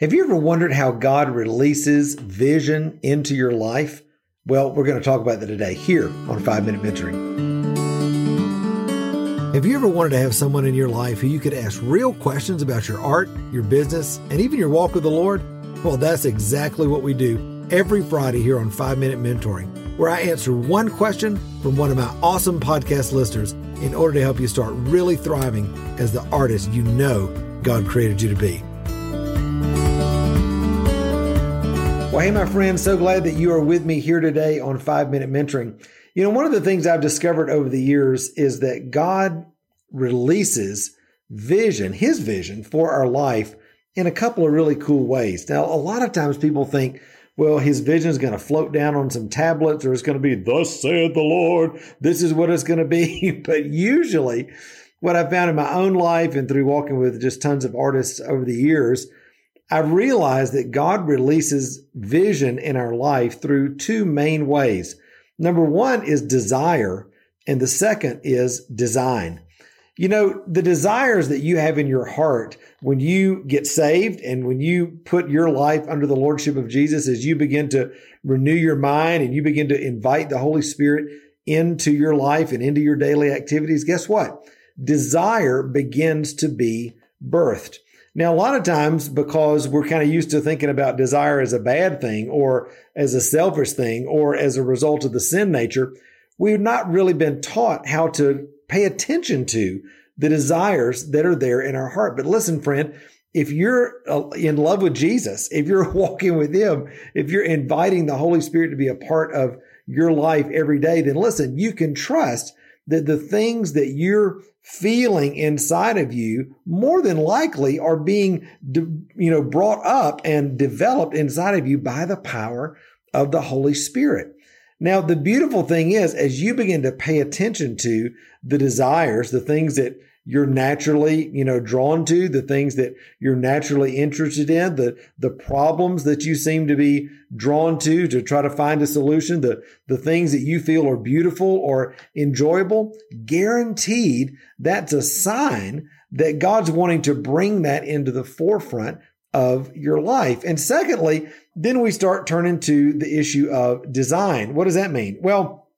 Have you ever wondered how God releases vision into your life? Well, we're going to talk about that today here on 5 Minute Mentoring. Have you ever wanted to have someone in your life who you could ask real questions about your art, your business, and even your walk with the Lord? Well, that's exactly what we do every Friday here on 5 Minute Mentoring, where I answer one question from one of my awesome podcast listeners in order to help you start really thriving as the artist you know God created you to be. Well, hey, my friends, so glad that you are with me here today on Five Minute Mentoring. You know, one of the things I've discovered over the years is that God releases vision, His vision for our life in a couple of really cool ways. Now, a lot of times people think, well, his vision is going to float down on some tablets or it's going to be, thus saith the Lord, this is what it's going to be. but usually, what I've found in my own life and through walking with just tons of artists over the years, I've realized that God releases vision in our life through two main ways. Number one is desire, and the second is design. You know, the desires that you have in your heart when you get saved and when you put your life under the Lordship of Jesus, as you begin to renew your mind and you begin to invite the Holy Spirit into your life and into your daily activities, guess what? Desire begins to be birthed. Now, a lot of times, because we're kind of used to thinking about desire as a bad thing or as a selfish thing or as a result of the sin nature, we've not really been taught how to pay attention to the desires that are there in our heart. But listen, friend, if you're uh, in love with Jesus, if you're walking with Him, if you're inviting the Holy Spirit to be a part of your life every day, then listen, you can trust that the things that you're feeling inside of you more than likely are being you know brought up and developed inside of you by the power of the Holy Spirit. Now the beautiful thing is as you begin to pay attention to the desires, the things that you're naturally, you know, drawn to, the things that you're naturally interested in, the, the problems that you seem to be drawn to to try to find a solution, the, the things that you feel are beautiful or enjoyable, guaranteed that's a sign that God's wanting to bring that into the forefront of your life. And secondly, then we start turning to the issue of design. What does that mean? Well,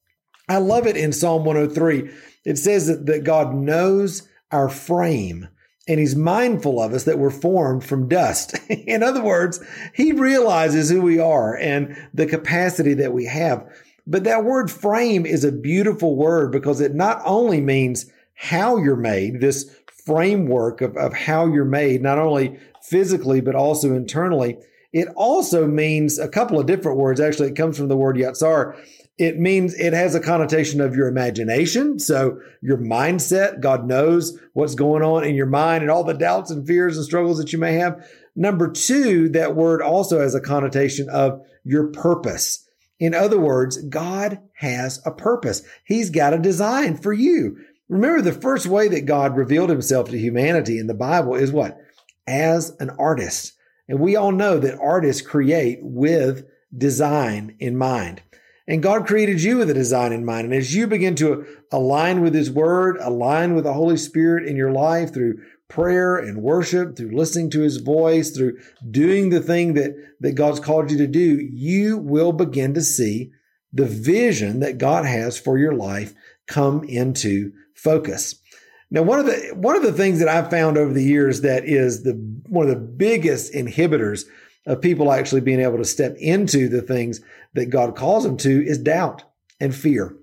I love it in Psalm 103. It says that, that God knows our frame and he's mindful of us that we're formed from dust. In other words, he realizes who we are and the capacity that we have. But that word frame is a beautiful word because it not only means how you're made, this framework of, of how you're made, not only physically, but also internally. It also means a couple of different words. Actually, it comes from the word yatsar, it means it has a connotation of your imagination. So your mindset, God knows what's going on in your mind and all the doubts and fears and struggles that you may have. Number two, that word also has a connotation of your purpose. In other words, God has a purpose. He's got a design for you. Remember, the first way that God revealed himself to humanity in the Bible is what? As an artist. And we all know that artists create with design in mind. And God created you with a design in mind. And as you begin to align with His Word, align with the Holy Spirit in your life through prayer and worship, through listening to His voice, through doing the thing that, that God's called you to do, you will begin to see the vision that God has for your life come into focus. Now, one of the one of the things that I've found over the years that is the one of the biggest inhibitors of people actually being able to step into the things that God calls them to is doubt and fear.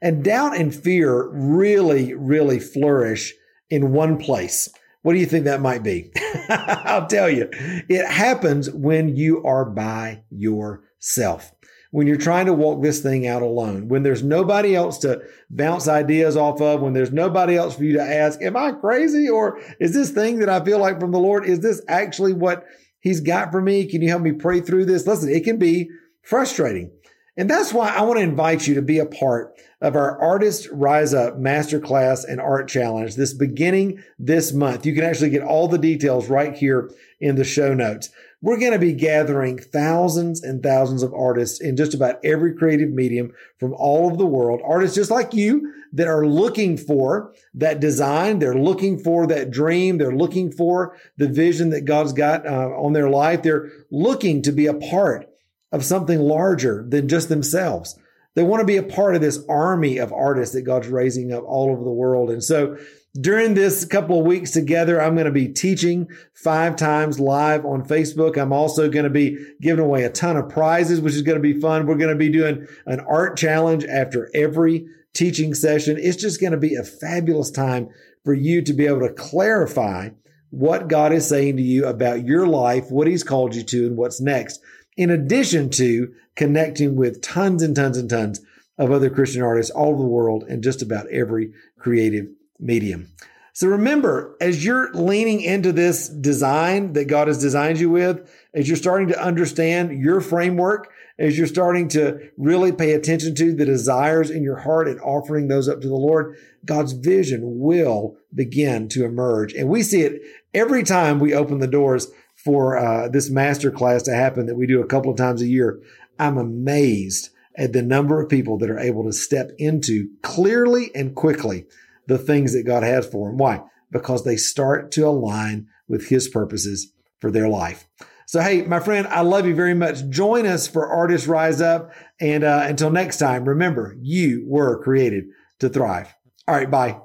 And doubt and fear really, really flourish in one place. What do you think that might be? I'll tell you. It happens when you are by yourself. When you're trying to walk this thing out alone, when there's nobody else to bounce ideas off of, when there's nobody else for you to ask, am I crazy? Or is this thing that I feel like from the Lord, is this actually what he's got for me? Can you help me pray through this? Listen, it can be frustrating. And that's why I want to invite you to be a part of our Artist Rise Up Masterclass and Art Challenge this beginning this month. You can actually get all the details right here in the show notes. We're going to be gathering thousands and thousands of artists in just about every creative medium from all over the world. Artists just like you that are looking for that design. They're looking for that dream. They're looking for the vision that God's got uh, on their life. They're looking to be a part of something larger than just themselves. They want to be a part of this army of artists that God's raising up all over the world. And so during this couple of weeks together, I'm going to be teaching five times live on Facebook. I'm also going to be giving away a ton of prizes, which is going to be fun. We're going to be doing an art challenge after every teaching session. It's just going to be a fabulous time for you to be able to clarify what God is saying to you about your life, what he's called you to and what's next. In addition to connecting with tons and tons and tons of other Christian artists all over the world and just about every creative medium. So remember, as you're leaning into this design that God has designed you with, as you're starting to understand your framework, as you're starting to really pay attention to the desires in your heart and offering those up to the Lord, God's vision will begin to emerge. And we see it every time we open the doors for uh, this master class to happen that we do a couple of times a year. I'm amazed at the number of people that are able to step into clearly and quickly the things that God has for them. Why? Because they start to align with His purposes for their life. So, hey, my friend, I love you very much. Join us for Artists Rise Up. And uh, until next time, remember, you were created to thrive. All right, bye.